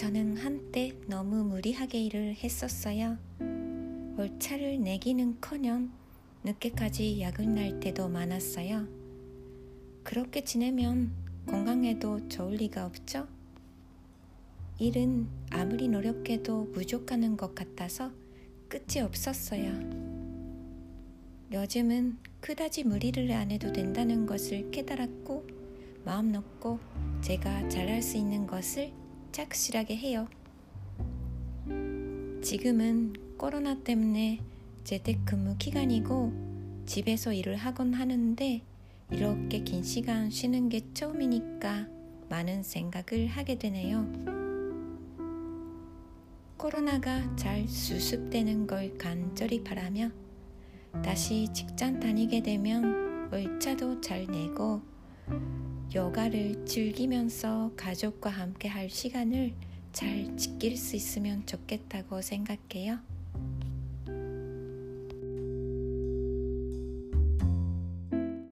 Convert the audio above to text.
저는 한때 너무 무리하게 일을 했었어요. 월차를 내기는커녕 늦게까지 야근 날 때도 많았어요. 그렇게 지내면 건강에도 좋을 리가 없죠? 일은 아무리 노력해도 부족하는 것 같아서 끝이 없었어요. 요즘은 그다지 무리를 안 해도 된다는 것을 깨달았고 마음 놓고 제가 잘할 수 있는 것을 착실하게 해요. 지금은 코로나 때문에 재택근무 기간이고 집에서 일을 하곤 하는데 이렇게 긴 시간 쉬는 게 처음이니까 많은 생각을 하게 되네요. 코로나가 잘 수습되는 걸 간절히 바라며 다시 직장 다니게 되면 월차도 잘 내고 요가를 즐기면서 가족과 함께 할 시간을 잘 지킬 수 있으면 좋겠다고 생각해요.